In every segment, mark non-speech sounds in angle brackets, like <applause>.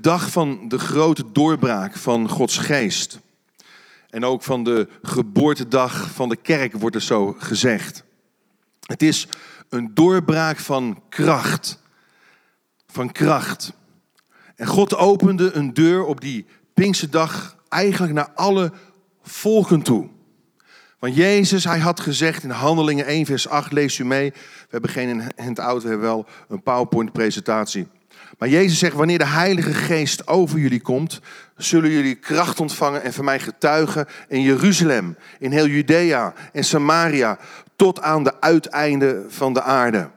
dag van de grote doorbraak van Gods geest. En ook van de geboortedag van de kerk wordt er zo gezegd. Het is een doorbraak van kracht. Van kracht. En God opende een deur op die Pinksterdag eigenlijk naar alle volken toe. Want Jezus, hij had gezegd in Handelingen 1, vers 8, lees u mee. We hebben geen handout, we hebben wel een PowerPoint-presentatie. Maar Jezus zegt, wanneer de Heilige Geest over jullie komt, zullen jullie kracht ontvangen en van mij getuigen in Jeruzalem, in heel Judea en Samaria, tot aan de uiteinden van de aarde.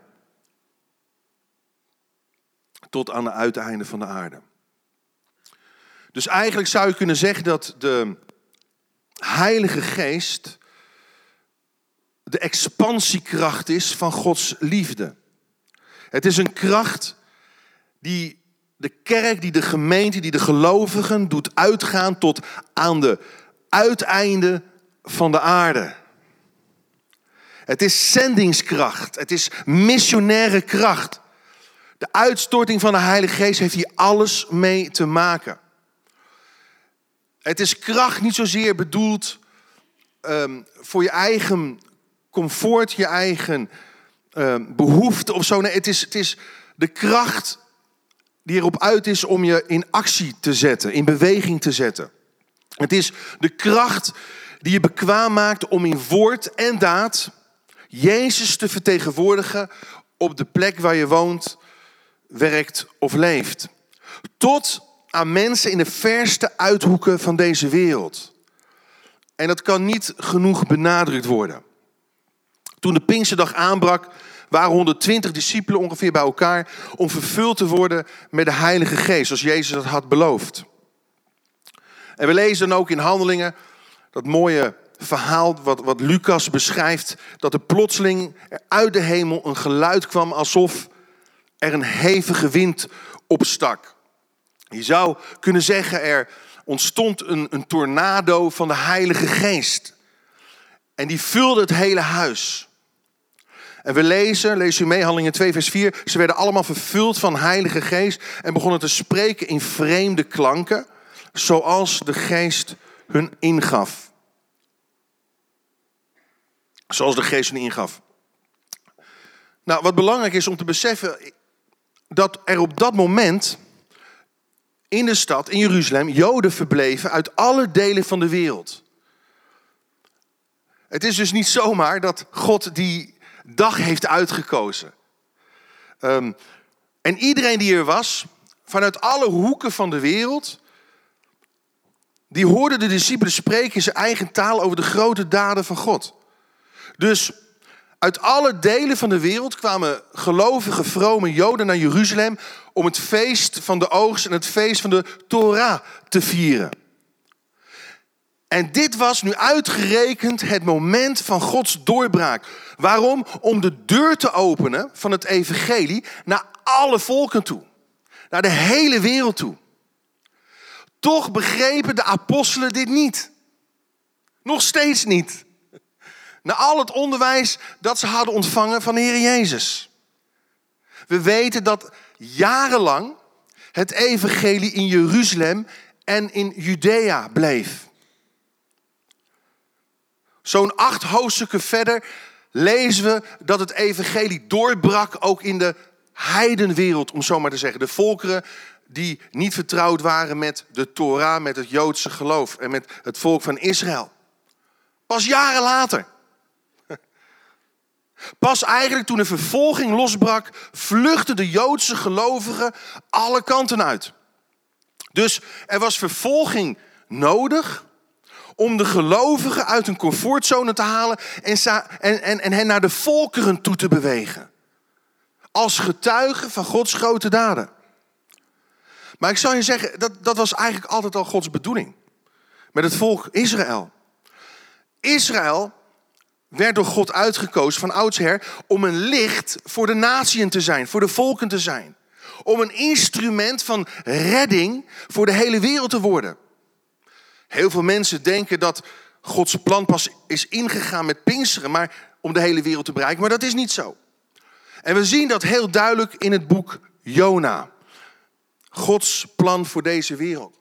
Tot aan de uiteinden van de aarde. Dus eigenlijk zou je kunnen zeggen dat de Heilige Geest de expansiekracht is van Gods liefde. Het is een kracht die de kerk, die de gemeente, die de gelovigen doet uitgaan tot aan de uiteinde van de aarde. Het is zendingskracht, het is missionaire kracht. De uitstorting van de Heilige Geest heeft hier alles mee te maken. Het is kracht niet zozeer bedoeld um, voor je eigen comfort, je eigen um, behoefte of zo. Nee, het is, het is de kracht die erop uit is om je in actie te zetten, in beweging te zetten. Het is de kracht die je bekwaam maakt om in woord en daad Jezus te vertegenwoordigen op de plek waar je woont, werkt of leeft. Tot aan mensen in de verste uithoeken van deze wereld. En dat kan niet genoeg benadrukt worden. Toen de Pinksterdag aanbrak, waren 120 discipelen ongeveer bij elkaar om vervuld te worden met de Heilige Geest, zoals Jezus dat had beloofd. En we lezen dan ook in Handelingen dat mooie verhaal wat, wat Lucas beschrijft, dat er plotseling uit de hemel een geluid kwam alsof er een hevige wind opstak. Je zou kunnen zeggen, er ontstond een, een tornado van de Heilige Geest. En die vulde het hele huis. En we lezen, lees u mee, Handelingen 2, vers 4. Ze werden allemaal vervuld van Heilige Geest en begonnen te spreken in vreemde klanken, zoals de Geest hun ingaf. Zoals de Geest hun ingaf. Nou, wat belangrijk is om te beseffen, dat er op dat moment in de stad, in Jeruzalem, Joden verbleven uit alle delen van de wereld. Het is dus niet zomaar dat God die dag heeft uitgekozen. Ehm, en iedereen die er was, vanuit alle hoeken van de wereld, die hoorde de discipelen spreken in zijn eigen taal over de grote daden van God. Dus uit alle delen van de wereld kwamen gelovige, vrome Joden naar Jeruzalem om het feest van de oogst en het feest van de Torah te vieren. En dit was nu uitgerekend het moment van Gods doorbraak. Waarom? Om de deur te openen van het evangelie naar alle volken toe. Naar de hele wereld toe. Toch begrepen de apostelen dit niet. Nog steeds niet. Na al het onderwijs dat ze hadden ontvangen van de Heer Jezus. We weten dat jarenlang het evangelie in Jeruzalem en in Judea bleef. Zo'n acht hoofdstukken verder lezen we dat het evangelie doorbrak ook in de heidenwereld, om zo maar te zeggen. De volkeren die niet vertrouwd waren met de Torah, met het Joodse geloof en met het volk van Israël. Pas jaren later. <laughs> Pas eigenlijk toen de vervolging losbrak, vluchtten de Joodse gelovigen alle kanten uit. Dus er was vervolging nodig om de gelovigen uit hun comfortzone te halen en, en, en, en hen naar de volkeren toe te bewegen. Als getuigen van Gods grote daden. Maar ik zou je zeggen, dat, dat was eigenlijk altijd al Gods bedoeling. Met het volk Israël. Israël werd door God uitgekozen van oudsher om een licht voor de natieën te zijn, voor de volken te zijn. Om een instrument van redding voor de hele wereld te worden. Heel veel mensen denken dat Gods plan pas is ingegaan met Pinksteren, maar om de hele wereld te bereiken. Maar dat is niet zo. En we zien dat heel duidelijk in het boek Jona. Gods plan voor deze wereld.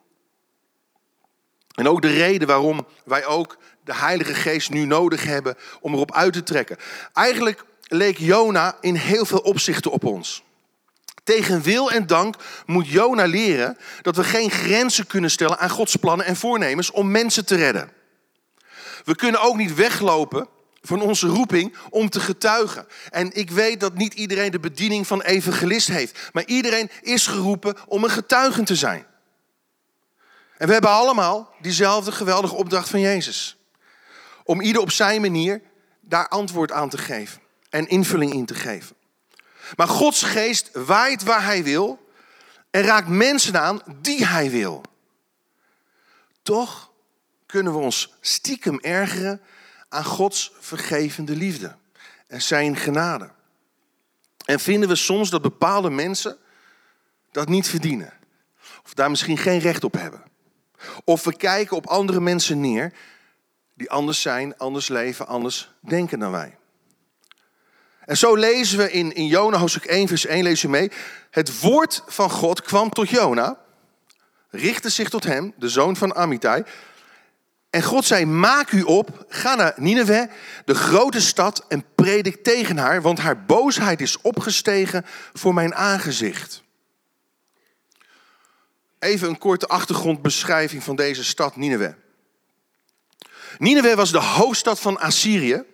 En ook de reden waarom wij ook de Heilige Geest nu nodig hebben om erop uit te trekken. Eigenlijk leek Jona in heel veel opzichten op ons. Tegen wil en dank moet Jona leren dat we geen grenzen kunnen stellen aan Gods plannen en voornemens om mensen te redden. We kunnen ook niet weglopen van onze roeping om te getuigen. En ik weet dat niet iedereen de bediening van evangelist heeft, maar iedereen is geroepen om een getuige te zijn. En we hebben allemaal diezelfde geweldige opdracht van Jezus. Om ieder op zijn manier daar antwoord aan te geven en invulling in te geven. Maar Gods geest waait waar hij wil en raakt mensen aan die hij wil. Toch kunnen we ons stiekem ergeren aan Gods vergevende liefde en zijn genade. En vinden we soms dat bepaalde mensen dat niet verdienen. Of daar misschien geen recht op hebben. Of we kijken op andere mensen neer die anders zijn, anders leven, anders denken dan wij. En zo lezen we in, in Jona hoofdstuk 1 vers 1, lees je mee. Het woord van God kwam tot Jona, richtte zich tot hem, de zoon van Amittai. En God zei, maak u op, ga naar Nineveh, de grote stad, en predik tegen haar, want haar boosheid is opgestegen voor mijn aangezicht. Even een korte achtergrondbeschrijving van deze stad Nineveh. Nineveh was de hoofdstad van Assyrië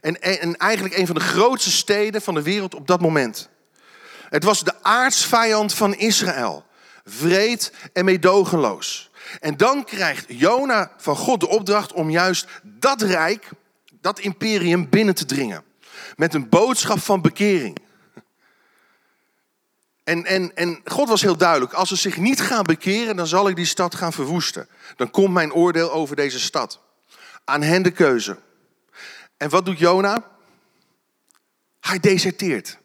en, en eigenlijk een van de grootste steden van de wereld op dat moment. Het was de aardsvijand van Israël, vreed en meedogenloos. En dan krijgt Jona van God de opdracht om juist dat rijk, dat imperium binnen te dringen. Met een boodschap van bekering. En, en, en God was heel duidelijk, als ze zich niet gaan bekeren, dan zal ik die stad gaan verwoesten. Dan komt mijn oordeel over deze stad. Aan hen de keuze. En wat doet Jona? Hij deserteert.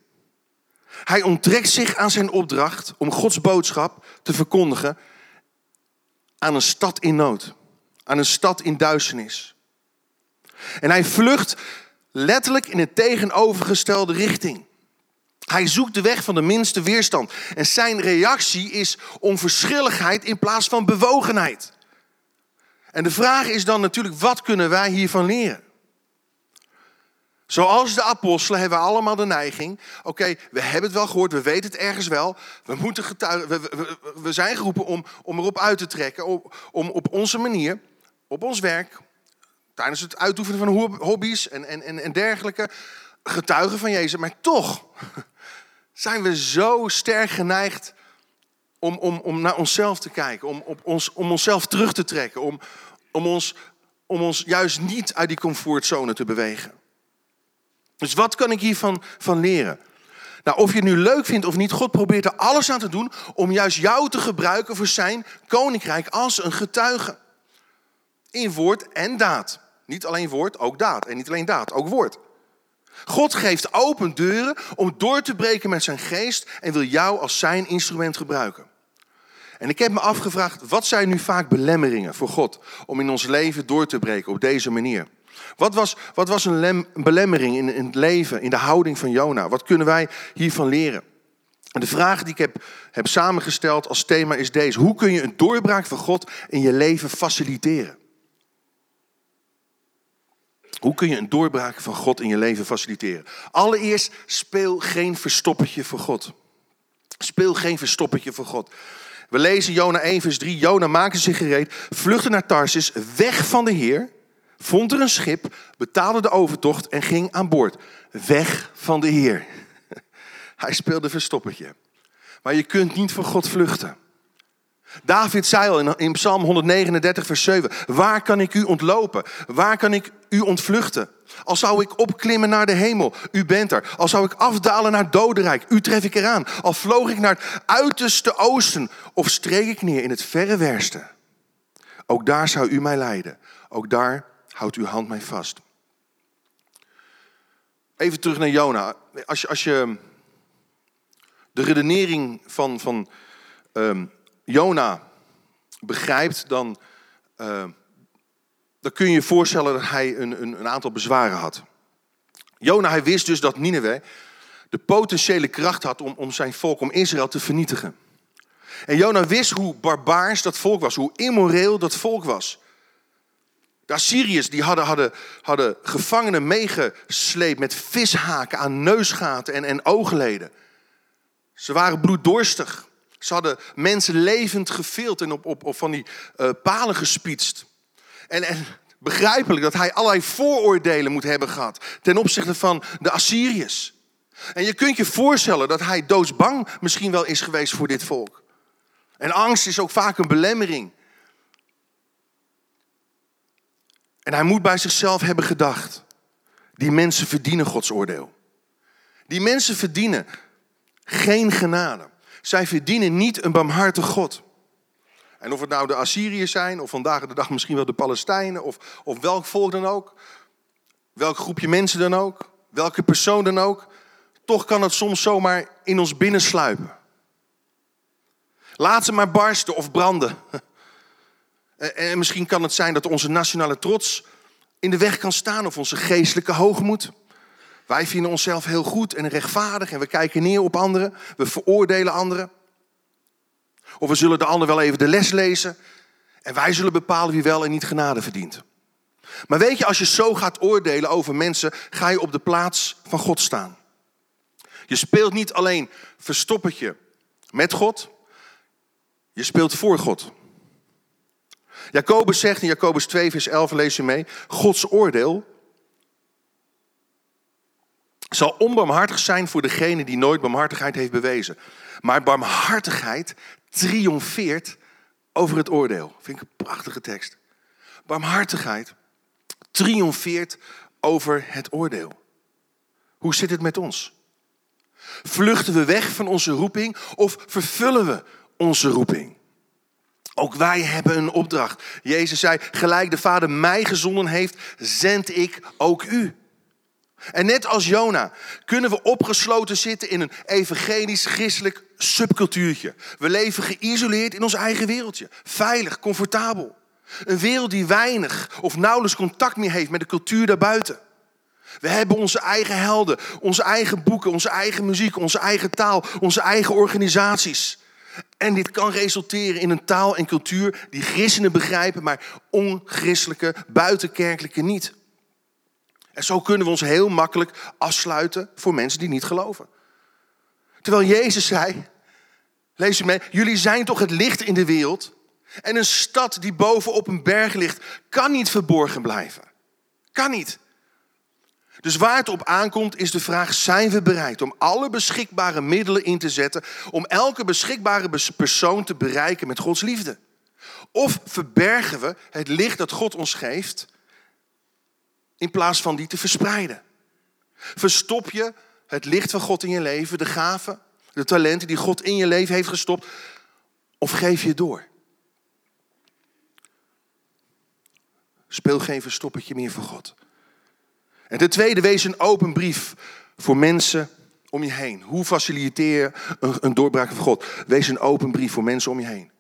Hij onttrekt zich aan zijn opdracht om Gods boodschap te verkondigen aan een stad in nood, aan een stad in duisternis. En hij vlucht letterlijk in een tegenovergestelde richting. Hij zoekt de weg van de minste weerstand. En zijn reactie is onverschilligheid in plaats van bewogenheid. En de vraag is dan natuurlijk, wat kunnen wij hiervan leren? Zoals de apostelen hebben we allemaal de neiging. Oké, we hebben het wel gehoord, we weten het ergens wel. We, moeten getuigen, we, we, zijn geroepen om, om erop uit te trekken. Om, om op onze manier, op ons werk, tijdens het uitoefenen van hobby's en, en, en, en dergelijke, getuigen van Jezus. Maar toch <laughs> zijn we zo sterk geneigd om, om, om naar onszelf te kijken, om, op ons, om onszelf terug te trekken, om, om, ons, om ons juist niet uit die comfortzone te bewegen. Dus wat kan ik hiervan van leren? Nou, of je het nu leuk vindt of niet, God probeert er alles aan te doen om juist jou te gebruiken voor zijn koninkrijk als een getuige. In woord en daad. Niet alleen woord, ook daad. En niet alleen daad, ook woord. God geeft open deuren om door te breken met zijn geest en wil jou als zijn instrument gebruiken. En ik heb me afgevraagd, wat zijn nu vaak belemmeringen voor God om in ons leven door te breken op deze manier? Wat was, wat was een belemmering in, in het leven, in de houding van Jona? Wat kunnen wij hiervan leren? En de vraag die ik heb, heb samengesteld als thema is deze. Hoe kun je een doorbraak van God in je leven faciliteren? Hoe kun je een doorbraak van God in je leven faciliteren? Allereerst, speel geen verstoppertje voor God. Speel geen verstoppertje voor God. We lezen Jona 1 vers 3. Jona maakte zich gereed, vluchtte naar Tarsis, weg van de Heer vond er een schip, betaalde de overtocht en ging aan boord. Weg van de Heer. <laughs> Hij speelde verstoppertje. Maar je kunt niet voor God vluchten. David zei al in Psalm 139, vers 7: Waar kan ik u ontlopen? Waar kan ik u ontvluchten? Al zou ik opklimmen naar de hemel, u bent er. Al zou ik afdalen naar dodenrijk, u tref ik eraan. Al vloog ik naar het uiterste oosten, of streek ik neer in het verre westen. Ook daar zou u mij leiden. Ook daar Houd uw hand mij vast. Even terug naar Jona. Als je, als je de redenering van, van um, Jona begrijpt, dan, uh, dan kun je je voorstellen dat hij een, een, een aantal bezwaren had. Jona, hij wist dus dat Nineveh de potentiële kracht had om, om zijn volk, om Israël te vernietigen. En Jona wist hoe barbaars dat volk was, hoe immoreel dat volk was. De Assyriërs die hadden, hadden, hadden gevangenen meegesleept met vishaken aan neusgaten en, en oogleden. Ze waren bloeddorstig. Ze hadden mensen levend gevild en op, op, van die uh, palen gespietst. En, en begrijpelijk dat hij allerlei vooroordelen moet hebben gehad ten opzichte van de Assyriërs. En je kunt je voorstellen dat hij doodsbang misschien wel is geweest voor dit volk. En angst is ook vaak een belemmering. En hij moet bij zichzelf hebben gedacht: die mensen verdienen Gods oordeel. Die mensen verdienen geen genade. Zij verdienen niet een barmhartig God. En of het nou de Assyriërs zijn, of vandaag de dag misschien wel de Palestijnen, of, of welk volk dan ook, welk groepje mensen dan ook, welke persoon dan ook, toch kan het soms zomaar in ons binnensluipen. Laat ze maar barsten of branden. En misschien kan het zijn dat onze nationale trots in de weg kan staan of onze geestelijke hoogmoed. Wij vinden onszelf heel goed en rechtvaardig en we kijken neer op anderen. We veroordelen anderen. Of we zullen de ander wel even de les lezen. En wij zullen bepalen wie wel en niet genade verdient. Maar weet je, als je zo gaat oordelen over mensen, ga je op de plaats van God staan. Je speelt niet alleen verstoppertje met God, je speelt voor God. Jacobus zegt in Jacobus 2, vers 11, lees je mee, Gods oordeel zal onbarmhartig zijn voor degene die nooit barmhartigheid heeft bewezen. Maar barmhartigheid triomfeert over het oordeel. Vind ik een prachtige tekst. Barmhartigheid triomfeert over het oordeel. Hoe zit het met ons? Vluchten we weg van onze roeping of vervullen we onze roeping? Ook wij hebben een opdracht. Jezus zei, gelijk de Vader mij gezonden heeft, zend ik ook u. En net als Jona kunnen we opgesloten zitten in een evangelisch-christelijk subcultuurtje. We leven geïsoleerd in ons eigen wereldje. Veilig, comfortabel. Een wereld die weinig of nauwelijks contact meer heeft met de cultuur daarbuiten. We hebben onze eigen helden, onze eigen boeken, onze eigen muziek, onze eigen taal, onze eigen organisaties. En dit kan resulteren in een taal en cultuur die christenen begrijpen, maar onchristelijke, buitenkerkelijke niet. En zo kunnen we ons heel makkelijk afsluiten voor mensen die niet geloven. Terwijl Jezus zei, lees je mee, jullie zijn toch het licht in de wereld. En een stad die boven op een berg ligt, kan niet verborgen blijven. Kan niet. Dus waar het op aankomt is de vraag, zijn we bereid om alle beschikbare middelen in te zetten om elke beschikbare persoon te bereiken met Gods liefde? Of verbergen we het licht dat God ons geeft in plaats van die te verspreiden? Verstop je het licht van God in je leven, de gaven, de talenten die God in je leven heeft gestopt, of geef je door? Speel geen verstoppertje meer voor God. En ten tweede, wees een open brief voor mensen om je heen. Hoe faciliteer je een, een doorbraak van God? Wees een open brief voor mensen om je heen.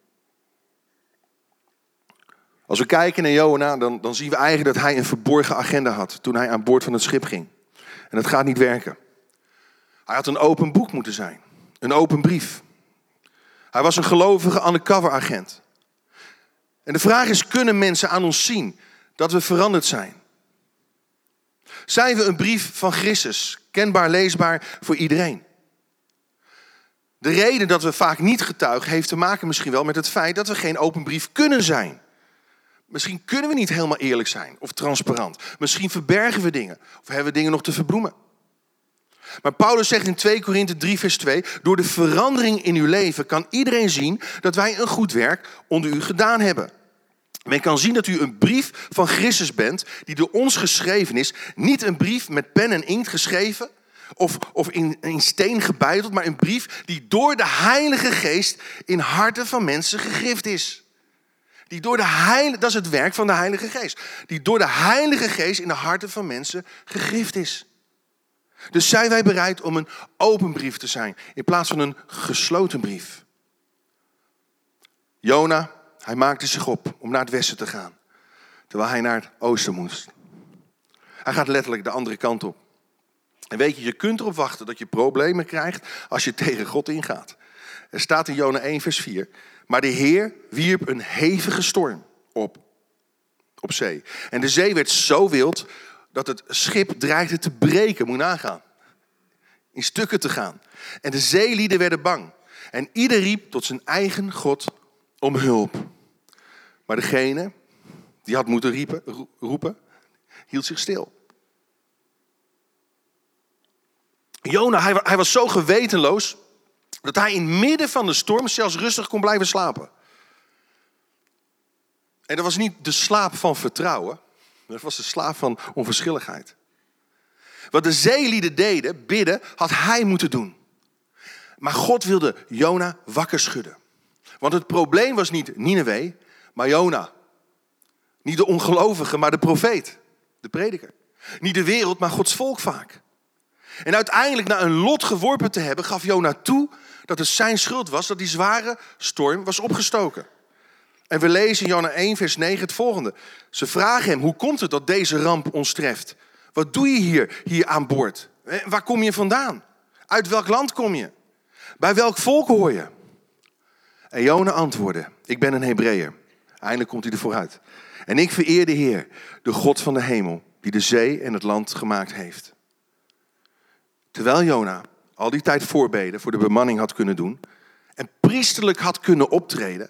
Als we kijken naar Jona, dan, dan zien we eigenlijk dat hij een verborgen agenda had toen hij aan boord van het schip ging. En dat gaat niet werken. Hij had een open boek moeten zijn. Een open brief. Hij was een gelovige undercover agent. En de vraag is, kunnen mensen aan ons zien dat we veranderd zijn? Zijn we een brief van Christus, kenbaar, leesbaar voor iedereen? De reden dat we vaak niet getuigen heeft te maken misschien wel met het feit dat we geen open brief kunnen zijn. Misschien kunnen we niet helemaal eerlijk zijn of transparant. Misschien verbergen we dingen of hebben we dingen nog te verbloemen. Maar Paulus zegt in 2 Korinthe 3 vers 2, door de verandering in uw leven kan iedereen zien dat wij een goed werk onder u gedaan hebben. Men kan zien dat u een brief van Christus bent, die door ons geschreven is. Niet een brief met pen en inkt geschreven of, of in, steen gebeiteld, maar een brief die door de Heilige Geest in harten van mensen gegrift is. Die door de heilige, dat is het werk van de Heilige Geest. Die door de Heilige Geest in de harten van mensen gegrift is. Dus zijn wij bereid om een open brief te zijn in plaats van een gesloten brief. Jona hij maakte zich op om naar het westen te gaan, terwijl hij naar het oosten moest. Hij gaat letterlijk de andere kant op. En weet je, je kunt erop wachten dat je problemen krijgt als je tegen God ingaat. Er staat in Jona 1, vers 4. Maar de Heer wierp een hevige storm op, op zee. En de zee werd zo wild dat het schip dreigde te breken. Moet nagaan. In stukken te gaan. En de zeelieden werden bang. En ieder riep tot zijn eigen God om hulp. Maar degene die had moeten riepen, roepen, hield zich stil. Jona, hij, hij was zo gewetenloos dat hij in midden van de storm zelfs rustig kon blijven slapen. En dat was niet de slaap van vertrouwen, dat was de slaap van onverschilligheid. Wat de zeelieden deden, bidden, had hij moeten doen. Maar God wilde Jona wakker schudden. Want het probleem was niet Nineveh, maar Jona. Niet de ongelovige, maar de profeet, de prediker. Niet de wereld, maar Gods volk vaak. En uiteindelijk, na een lot geworpen te hebben, gaf Jona toe dat het zijn schuld was dat die zware storm was opgestoken. En we lezen in Jona 1, vers 9 het volgende. Ze vragen hem, hoe komt het dat deze ramp ons treft? Wat doe je hier, hier aan boord? Waar kom je vandaan? Uit welk land kom je? Bij welk volk hoor je? En Jona antwoordde, ik ben een Hebreeër. Eindelijk komt hij er vooruit. En ik vereer de Heer, de God van de hemel, die de zee en het land gemaakt heeft. Terwijl Jona al die tijd voorbeden voor de bemanning had kunnen doen en priesterlijk had kunnen optreden,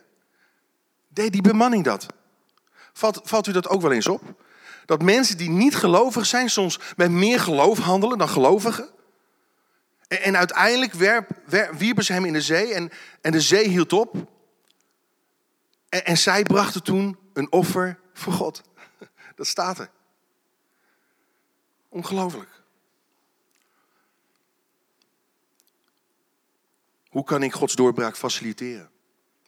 deed die bemanning dat. Valt, valt u dat ook wel eens op? Dat mensen die niet gelovig zijn soms met meer geloof handelen dan gelovigen? En, uiteindelijk werp, wierpen ze hem in de zee en, en de zee hield op. En, en zij brachten toen een offer voor God. <laughs> Dat staat er. Ongelooflijk. Hoe kan ik Gods doorbraak faciliteren?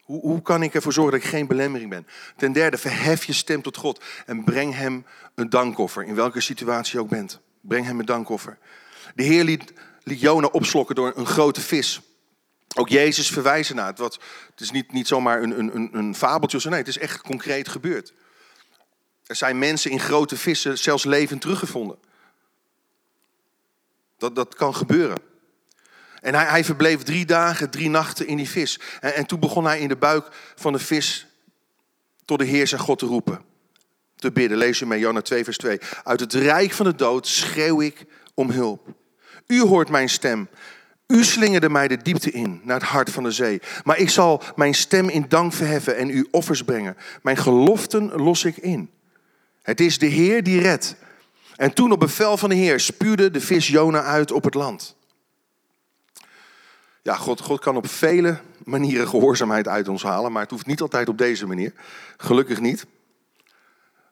Hoe, hoe kan ik ervoor zorgen dat ik geen belemmering ben? Ten derde, verhef je stem tot God en breng hem een dankoffer. In welke situatie je ook bent. Breng hem een dankoffer. De Heer liet, liet Jona opslokken door een grote vis. Ook Jezus verwijzen naar het. Wat, het is niet, niet zomaar een, een, een fabeltje. Nee, het is echt concreet gebeurd. Er zijn mensen in grote vissen zelfs levend teruggevonden. Dat, dat kan gebeuren. En hij, hij verbleef drie dagen, drie nachten in die vis. En, en toen begon hij in de buik van de vis tot de Heer zijn God te roepen. Te bidden. Lees je mee, Jona 2 vers 2. Uit het rijk van de dood schreeuw ik om hulp. U hoort mijn stem. U slingerde mij de diepte in, naar het hart van de zee. Maar ik zal mijn stem in dank verheffen en u offers brengen. Mijn geloften los ik in. Het is de Heer die redt. En toen op bevel van de Heer spuwde de vis Jona uit op het land. Ja, God, God kan op vele manieren gehoorzaamheid uit ons halen, maar het hoeft niet altijd op deze manier. Gelukkig niet.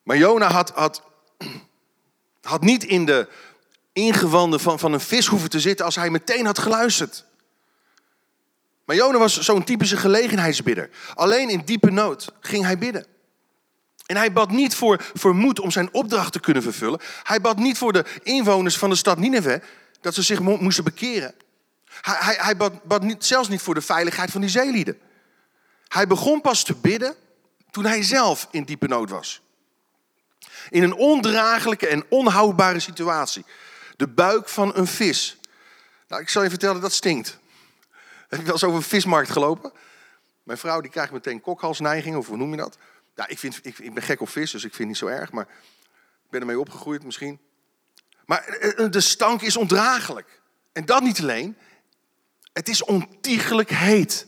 Maar Jona had, had, had niet in de ingewanden van, van een vis hoeven te zitten als hij meteen had geluisterd. Maar Jona was zo'n typische gelegenheidsbidder. Alleen in diepe nood ging hij bidden. En hij bad niet voor, voor moed om zijn opdracht te kunnen vervullen. Hij bad niet voor de inwoners van de stad Nineveh dat ze zich moesten bekeren. Hij, hij, hij bad, bad niet, zelfs niet voor de veiligheid van die zeelieden. Hij begon pas te bidden toen hij zelf in diepe nood was. In een ondraaglijke en onhoudbare situatie. De buik van een vis. Nou, ik zal je vertellen, dat stinkt. Heb je wel eens over een vismarkt gelopen? Mijn vrouw die krijgt meteen kokhalsneiging, of hoe noem je dat? Ik, vind, ik, ik ben gek op vis, dus ik vind het niet zo erg. Maar ik ben ermee opgegroeid misschien. Maar eh, eh, de stank is ondraaglijk. En dat niet alleen. Het is ontiegelijk heet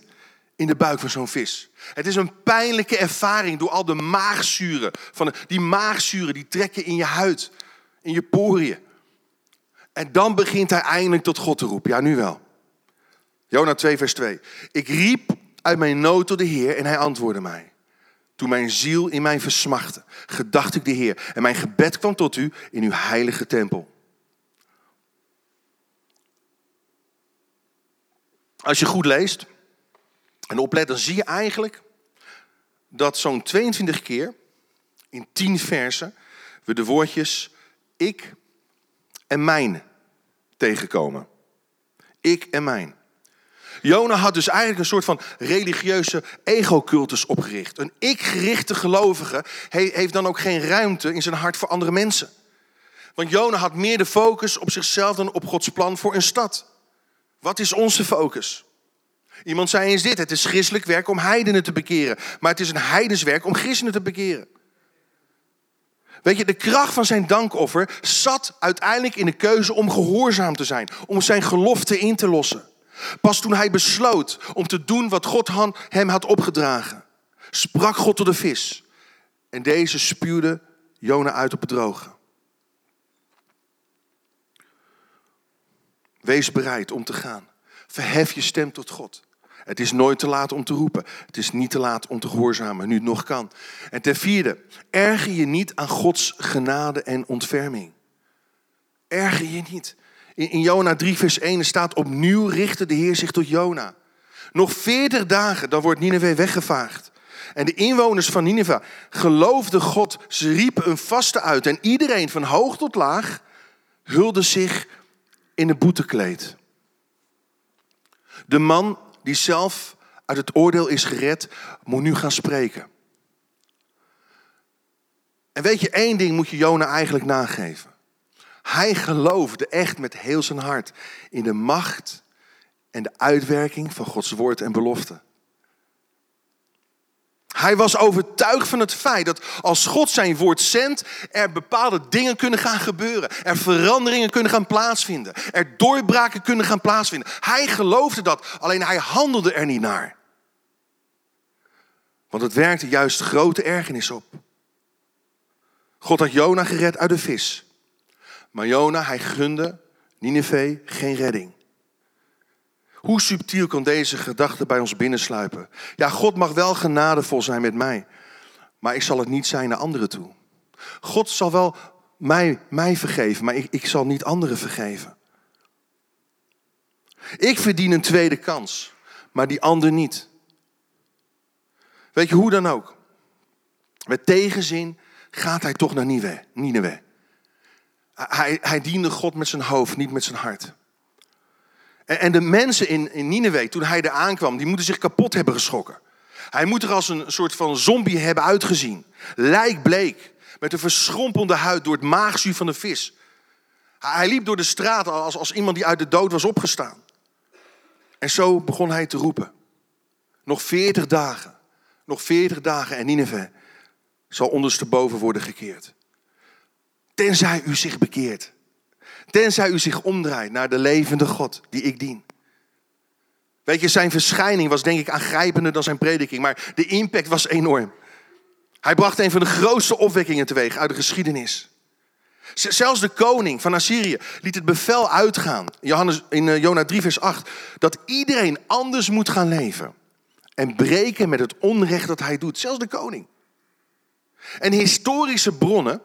in de buik van zo'n vis. Het is een pijnlijke ervaring door al de maagzuren. Van die maagzuren die trekken in je huid, in je poriën. En dan begint hij eindelijk tot God te roepen. Ja, nu wel. Jona 2, vers 2. Ik riep uit mijn nood tot de Heer en hij antwoordde mij. Toen mijn ziel in mij versmachtte, gedacht ik de Heer. En mijn gebed kwam tot u in uw heilige tempel. Als je goed leest en oplet, dan zie je eigenlijk dat zo'n 22 keer in 10 versen we de woordjes ik en mijn tegenkomen. Ik en mijn. Jona had dus eigenlijk een soort van religieuze ego-cultus opgericht. Een ik-gerichte gelovige heeft dan ook geen ruimte in zijn hart voor andere mensen. Want Jona had meer de focus op zichzelf dan op Gods plan voor een stad. Wat is onze focus? Iemand zei eens dit: het is christelijk werk om heidenen te bekeren, maar het is een heidenswerk om christenen te bekeren. Weet je, de kracht van zijn dankoffer zat uiteindelijk in de keuze om gehoorzaam te zijn, om zijn gelofte in te lossen. Pas toen hij besloot om te doen wat God hem had opgedragen, sprak God tot de vis. En deze spuwde Jona uit op het droge. Wees bereid om te gaan. Verhef je stem tot God. Het is nooit te laat om te roepen. Het is niet te laat om te gehoorzamen, nu het nog kan. En ten vierde, erger je niet aan Gods genade en ontferming. Erger je niet. In, in Jona 3, vers 1 staat: Opnieuw richtte de Heer zich tot Jona. Nog veertig dagen, dan wordt Nineveh weggevaagd. En de inwoners van Nineveh geloofden God. Ze riepen een vaste uit. En iedereen van hoog tot laag hulde zich in een boetekleed. De man die zelf uit het oordeel is gered, moet nu gaan spreken. En weet je, één ding moet je Jona eigenlijk nageven. Hij geloofde echt met heel zijn hart in de macht en de uitwerking van Gods woord en belofte. Hij was overtuigd van het feit dat als God zijn woord zendt, er bepaalde dingen kunnen gaan gebeuren. Er veranderingen kunnen gaan plaatsvinden. Er doorbraken kunnen gaan plaatsvinden. Hij geloofde dat, alleen hij handelde er niet naar. Want het werkte juist grote ergernis op. God had Jona gered uit de vis. Maar Jona, hij gunde Nineveh geen redding. Hoe subtiel kan deze gedachte bij ons binnensluipen? Ja, God mag wel genadevol zijn met mij, maar ik zal het niet zijn naar anderen toe. God zal wel mij, mij vergeven, maar ik, ik zal niet anderen vergeven. Ik verdien een tweede kans, maar die ander niet. Weet je hoe dan ook? Met tegenzin gaat hij toch naar Nineveh. Hij, hij diende God met zijn hoofd, niet met zijn hart. En de mensen in, in Nineveh, toen hij er aankwam, die moeten zich kapot hebben geschrokken. Hij moet er als een soort van zombie hebben uitgezien. Lijkbleek, met een verschrompelde huid door het maagzuur van de vis. Hij liep door de straat als, als iemand die uit de dood was opgestaan. En zo begon hij te roepen. Nog veertig dagen, nog veertig dagen en Nineveh zal ondersteboven worden gekeerd. Tenzij u zich bekeert. Tenzij u zich omdraait naar de levende God die ik dien. Weet je, zijn verschijning was denk ik aangrijpender dan zijn prediking, maar de impact was enorm. Hij bracht een van de grootste opwekkingen teweeg uit de geschiedenis. Zelfs de koning van Assyrië liet het bevel uitgaan, Johannes, in eh, Jona 3 vers 8, dat iedereen anders moet gaan leven en breken met het onrecht dat hij doet. Zelfs de koning. En historische bronnen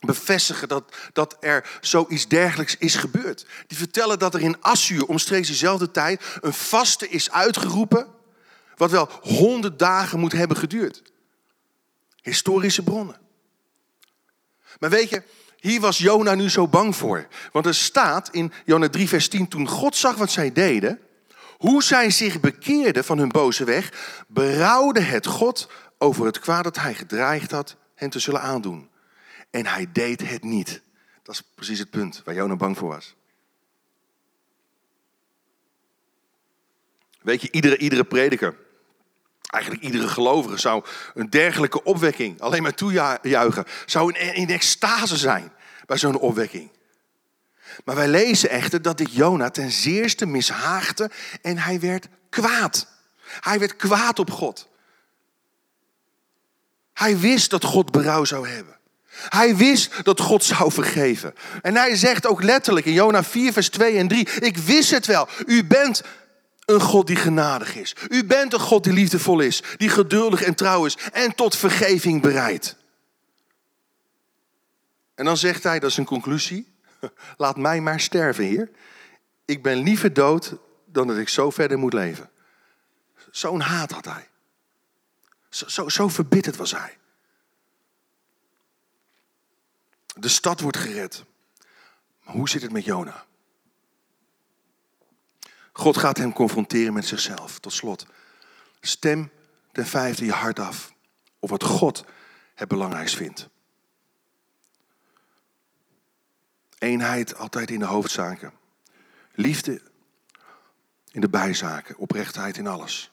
bevestigen dat, dat er zoiets dergelijks is gebeurd. Die vertellen dat er in Assur omstreeks dezelfde tijd een vaste is uitgeroepen, wat wel honderd dagen moet hebben geduurd. Historische bronnen. Maar weet je, hier was Jona nu zo bang voor. Want er staat in Jona 3, vers 10, toen God zag wat zij deden, hoe zij zich bekeerden van hun boze weg, berouwde het God over het kwaad dat hij gedreigd had hen te zullen aandoen. En hij deed het niet. Dat is precies het punt waar Jona bang voor was. Weet je, iedere, iedere prediker, eigenlijk iedere gelovige zou een dergelijke opwekking alleen maar toejuichen. Zou in, in extase zijn bij zo'n opwekking. Maar wij lezen echter dat dit Jona ten zeerste mishaagde en hij werd kwaad. Hij werd kwaad op God. Hij wist dat God berouw zou hebben. Hij wist dat God zou vergeven. En hij zegt ook letterlijk in Jona 4, vers 2 en 3: Ik wist het wel. U bent een God die genadig is. U bent een God die liefdevol is, die geduldig en trouw is en tot vergeving bereid. En dan zegt hij, dat is een conclusie: <laughs> Laat mij maar sterven, Heer. Ik ben liever dood dan dat ik zo verder moet leven. Zo'n haat had hij. Zo, zo, zo verbitterd was hij. De stad wordt gered. Maar hoe zit het met Jona? God gaat hem confronteren met zichzelf. Tot slot, stem ten vijfde je hart af op wat God het belangrijkst vindt. Eenheid altijd in de hoofdzaken. Liefde in de bijzaken, oprechtheid in alles.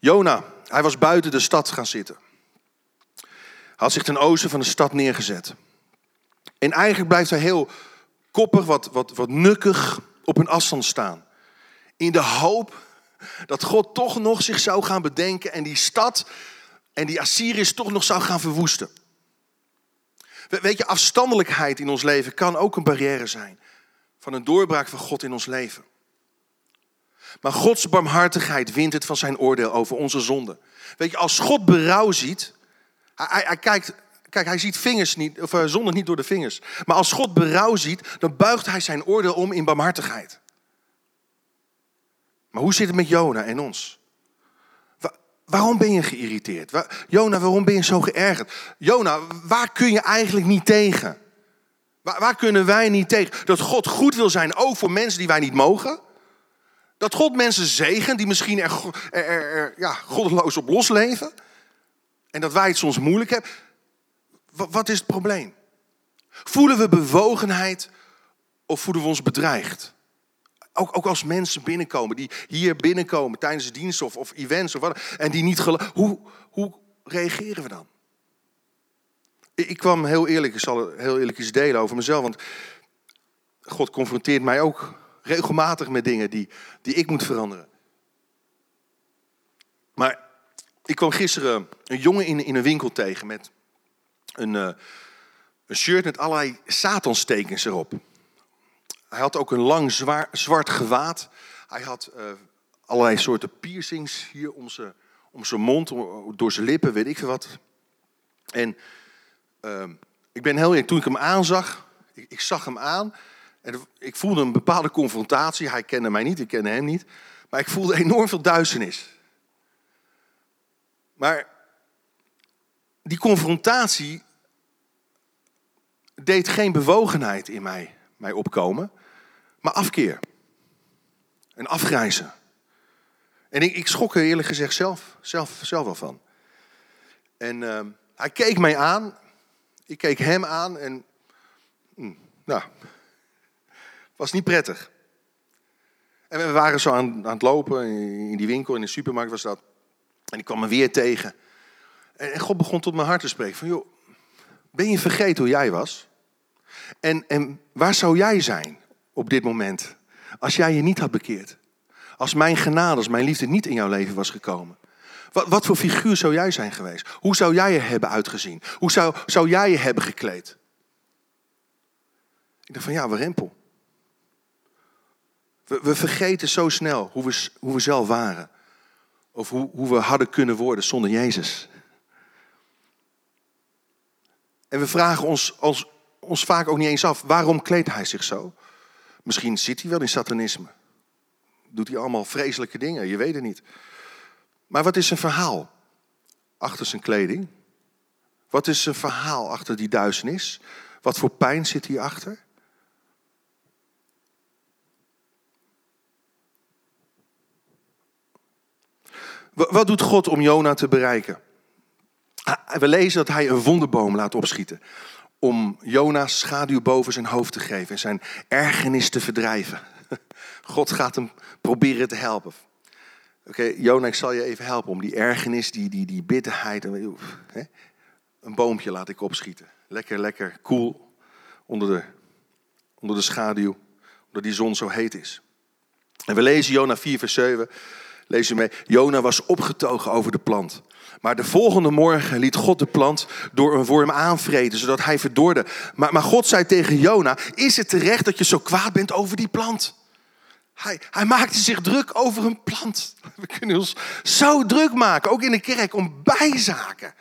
Jona, hij was buiten de stad gaan zitten. Had zich ten oosten van de stad neergezet. En eigenlijk blijft hij heel koppig, wat, wat, wat nukkig op een afstand staan. In de hoop dat God toch nog zich zou gaan bedenken en die stad en die Assyriërs toch nog zou gaan verwoesten. Weet je, afstandelijkheid in ons leven kan ook een barrière zijn van een doorbraak van God in ons leven. Maar Gods barmhartigheid wint het van zijn oordeel over onze zonde. Weet je, als God berouw ziet, hij, hij, kijkt, kijk, hij ziet vingers niet, of, uh, zonde niet door de vingers. Maar als God berouw ziet, dan buigt hij zijn oordeel om in barmhartigheid. Maar hoe zit het met Jona en ons? waarom ben je geïrriteerd? Jona, waarom ben je zo geërgerd? Jona, waar kun je eigenlijk niet tegen? Waar, waar kunnen wij niet tegen? Dat God goed wil zijn, ook voor mensen die wij niet mogen. Dat God mensen zegen die misschien er, er, er, ja, goddeloos op losleven. En dat wij het soms moeilijk hebben. Wat, is het probleem? Voelen we bewogenheid of voelen we ons bedreigd? Ook, ook als mensen binnenkomen, die hier binnenkomen tijdens de dienst of, of events of wat, en die niet geloven. Hoe, hoe reageren we dan? Ik, ik kwam heel eerlijk, ik zal heel eerlijk iets delen over mezelf, want God confronteert mij ook regelmatig met dingen die, die ik moet veranderen. Maar ik kwam gisteren een jongen in, in een winkel tegen met een, uh, een shirt met allerlei satanstekens erop. Hij had ook een lang zwaar, zwart gewaad. Hij had uh, allerlei soorten piercings hier om zijn, om zijn mond, door zijn lippen, weet ik veel wat. En uh, ik ben heel eerlijk, toen ik hem aanzag, ik, ik zag hem aan en ik voelde een bepaalde confrontatie. Hij kende mij niet, ik kende hem niet. Maar ik voelde enorm veel duisternis. Maar die confrontatie deed geen bewogenheid in mij, mij opkomen, maar afkeer. En afgrijzen. En ik, ik schrok er eerlijk gezegd zelf, zelf, zelf wel van. En uh, hij keek mij aan, ik keek hem aan en, mm, nou, was niet prettig. En we waren zo aan, aan het lopen in die winkel, in de supermarkt was dat. En ik kwam me weer tegen. En God begon tot mijn hart te spreken. Van joh, ben je vergeten hoe jij was? En, en waar zou jij zijn op dit moment? Als jij je niet had bekeerd. Als mijn genade, als mijn liefde niet in jouw leven was gekomen. Wat, wat voor figuur zou jij zijn geweest? Hoe zou jij er hebben uitgezien? Hoe zou, zou jij je hebben gekleed? Ik dacht van ja, we rempel. We, we vergeten zo snel hoe we, hoe we zelf waren. Of hoe, hoe we hadden kunnen worden zonder Jezus. En we vragen ons, ons, ons vaak ook niet eens af, waarom kleedt hij zich zo? Misschien zit hij wel in satanisme. Doet hij allemaal vreselijke dingen, je weet het niet. Maar wat is zijn verhaal achter zijn kleding? Wat is zijn verhaal achter die duisternis? Wat voor pijn zit hier Wat doet God om Jona te bereiken? Ah, we lezen dat hij een wonderboom laat opschieten. Om Jona's schaduw boven zijn hoofd te geven en zijn ergernis te verdrijven. <laughs> God gaat hem proberen te helpen. Oké, okay, Jona, ik zal je even helpen om die ergernis, die, die, die bitterheid. Een boompje laat ik opschieten. Lekker, lekker, koel. onder, de, onder de schaduw. Omdat die zon zo heet is. En we lezen Jona 4, vers 7. Lees je mee. Jona was opgetogen over de plant. Maar de volgende morgen liet God de plant door een worm aanvreten, zodat hij verdorde. Maar, maar God zei tegen Jona, is het terecht dat je zo kwaad bent over die plant? Hij, hij maakte zich druk over een plant. <laughs> We kunnen ons zo druk maken, ook in de kerk, om bijzaken.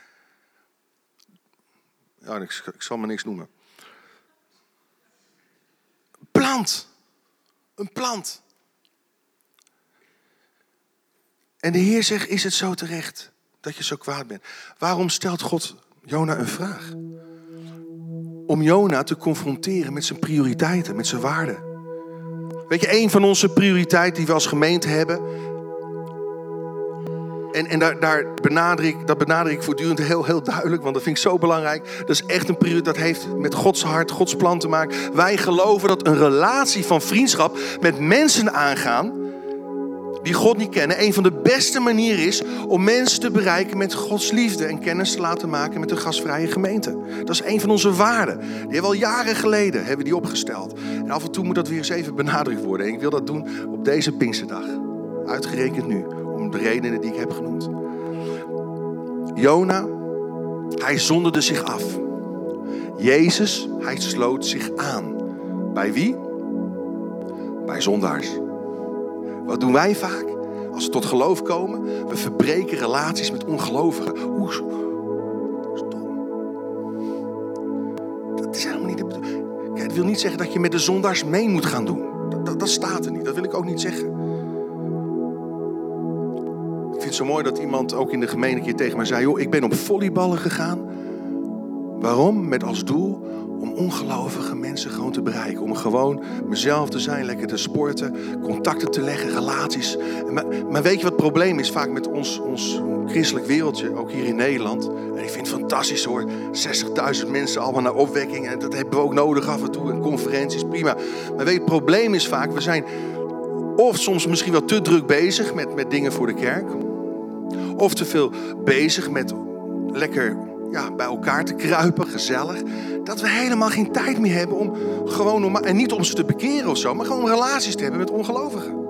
Ja, ik, ik zal maar niks noemen. Plant. Een plant. En de Heer zegt, is het zo terecht dat je zo kwaad bent? Waarom stelt God Jona een vraag? Om Jona te confronteren met zijn prioriteiten, met zijn waarden. Weet je, een van onze prioriteiten die we als gemeente hebben. en, en daar, daar benadruk, dat benadruk ik voortdurend heel, heel duidelijk, want dat vind ik zo belangrijk. Dat is echt een periode dat heeft met Gods hart, Gods plan te maken. Wij geloven dat een relatie van vriendschap met mensen aangaan die God niet kennen, een van de beste manieren is om mensen te bereiken met Gods liefde en kennis te laten maken met de gastvrije gemeente. Dat is een van onze waarden. Die hebben we al jaren geleden hebben die opgesteld. En af en toe moet dat weer eens even benadrukt worden. En ik wil dat doen op deze Pinksterdag. Uitgerekend nu, om de redenen die ik heb genoemd. Jona, hij zonderde zich af. Jezus, hij sloot zich aan. Bij wie? Bij zondaars. Wat doen wij vaak? Als we tot geloof komen, we verbreken relaties met ongelovigen. Hoe stom. Dat is helemaal niet de bedoeling. Het wil niet zeggen dat je met de zondaars mee moet gaan doen. Dat, dat, staat er niet. Dat wil ik ook niet zeggen. Ik vind het zo mooi dat iemand ook in de gemeente een keer tegen mij zei: joh, ik ben op volleyballen gegaan. Waarom? Met als doel ongelovige mensen gewoon te bereiken. Om gewoon mezelf te zijn, lekker te sporten, contacten te leggen, relaties. Maar, maar weet je wat het probleem is vaak met ons, ons christelijk wereldje, ook hier in Nederland? En ik vind het fantastisch hoor, 60.000 mensen allemaal naar opwekking. En dat hebben we ook nodig af en toe, en conferenties, prima. Maar weet je, het probleem is vaak, we zijn of soms misschien wel te druk bezig met, met dingen voor de kerk. Of te veel bezig met lekker ja, bij elkaar te kruipen, gezellig. Dat we helemaal geen tijd meer hebben om gewoon om, en niet om ze te bekeren of zo, maar gewoon relaties te hebben met ongelovigen.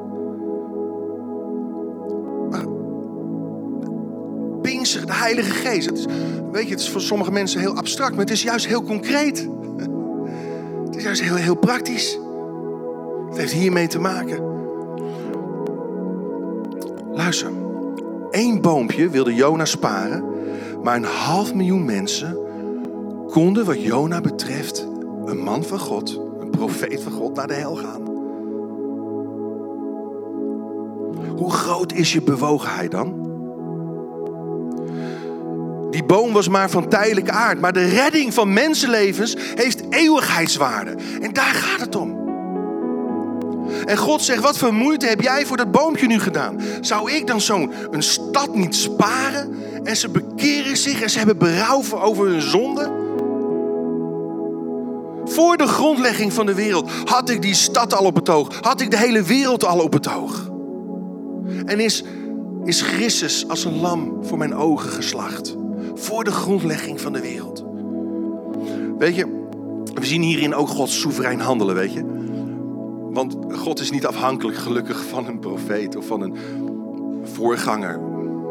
Maar de Heilige Geest. Weet je, het is voor sommige mensen heel abstract, maar het is juist heel concreet. <laughs> Het is juist heel, heel praktisch. Het heeft hiermee te maken. Luister, één boompje wilde Jona sparen maar een half miljoen mensen konden wat Jona betreft een man van God, een profeet van God, naar de hel gaan. Hoe groot is je bewogenheid dan? Die boom was maar van tijdelijke aard, maar de redding van mensenlevens heeft eeuwigheidswaarde. En daar gaat het om. En God zegt, wat voor moeite heb jij voor dat boompje nu gedaan? Zou ik dan zo'n stad niet sparen? En ze bekeren zich en ze hebben berouw over hun zonde? Voor de grondlegging van de wereld had ik die stad al op het oog. Had ik de hele wereld al op het oog. En is, is Christus als een lam voor mijn ogen geslacht. Voor de grondlegging van de wereld. Weet je, we zien hierin ook God soeverein handelen, weet je. Want God is niet afhankelijk gelukkig van een profeet of van een voorganger.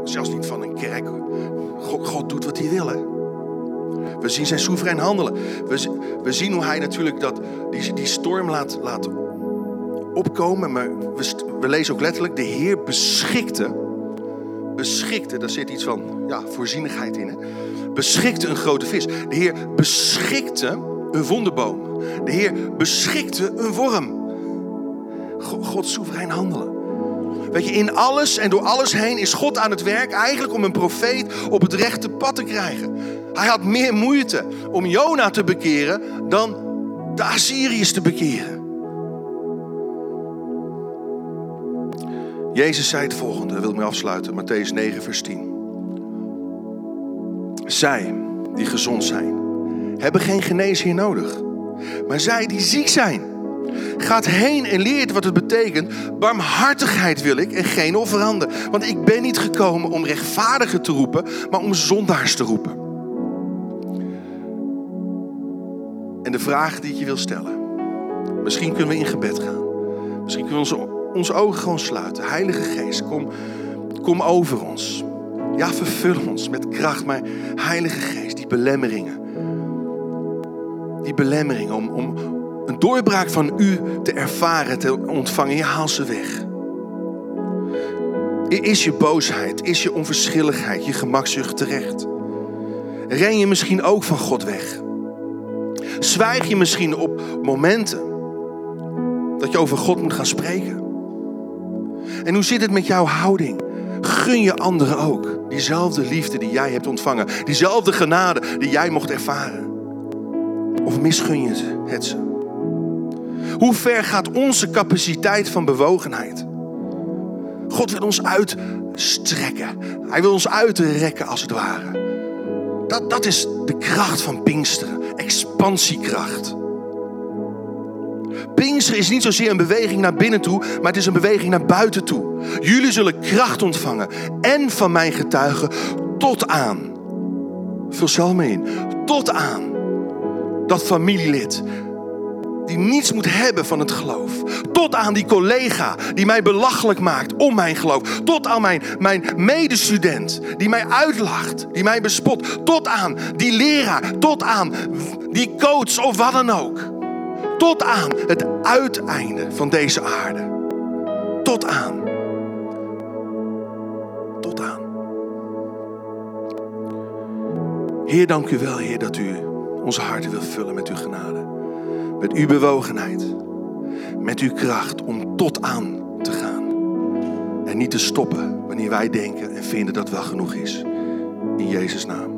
Zelfs niet van een kerk. God, doet wat hij wil. We zien zijn soeverein handelen. We, we zien hoe hij natuurlijk dat, die, die storm laat, opkomen. Maar we, we lezen ook letterlijk, de Heer beschikte. Beschikte, daar zit iets van ja, voorzienigheid in. Beschikte een grote vis. De Heer beschikte een wonderboom. De Heer beschikte een worm. God soeverein handelen. Weet je, in alles en door alles heen is God aan het werk eigenlijk om een profeet op het rechte pad te krijgen. Hij had meer moeite om Jona te bekeren dan de Assyriërs te bekeren. Jezus zei het volgende, wil ik afsluiten, Matthäus 9, vers 10. Zij die gezond zijn, hebben geen geneesheer nodig. Maar zij die ziek zijn, Gaat heen en leert wat het betekent. Barmhartigheid wil ik en geen offeranden. Want ik ben niet gekomen om rechtvaardigen te roepen, maar om zondaars te roepen. En de vraag die ik je wil stellen. Misschien kunnen we in gebed gaan. Misschien kunnen we onze, ogen gewoon sluiten. Heilige Geest, kom, kom over ons. Ja, vervul ons met kracht. Maar Heilige Geest, die belemmeringen. Die belemmeringen om, om, een doorbraak van u te ervaren, te ontvangen. Je haalt ze weg. Is je boosheid, is je onverschilligheid, je gemakzucht terecht? Ren je misschien ook van God weg? Zwijg je misschien op momenten dat je over God moet gaan spreken? En hoe zit het met jouw houding? Gun je anderen ook diezelfde liefde die jij hebt ontvangen, diezelfde genade die jij mocht ervaren? Of misgun je het ze? Hoe ver gaat onze capaciteit van bewogenheid? God wil ons uit, strekken. Hij wil ons uitrekken als het ware. Dat, dat is de kracht van Pinksteren. Expansiekracht. Pinksteren is niet zozeer een beweging naar binnen toe, maar het is een beweging naar buiten toe. Jullie zullen kracht ontvangen en van mijn getuigen tot aan. Vul zelf mee in. Tot aan dat familielid die niets moet hebben van het geloof. Tot aan die collega die mij belachelijk maakt om mijn geloof. Tot aan mijn, mijn medestudent die mij uitlacht, die mij bespot. Tot aan die leraar, tot aan die coach of wat dan ook. Tot aan het uiteinde van deze aarde. Tot aan. Tot aan. Heer, dank u wel, Heer, dat u onze harten wil vullen met uw genade. Met uw bewogenheid. Met uw kracht om tot aan te gaan. En niet te stoppen wanneer wij denken en vinden dat wel genoeg is. In Jezus' naam.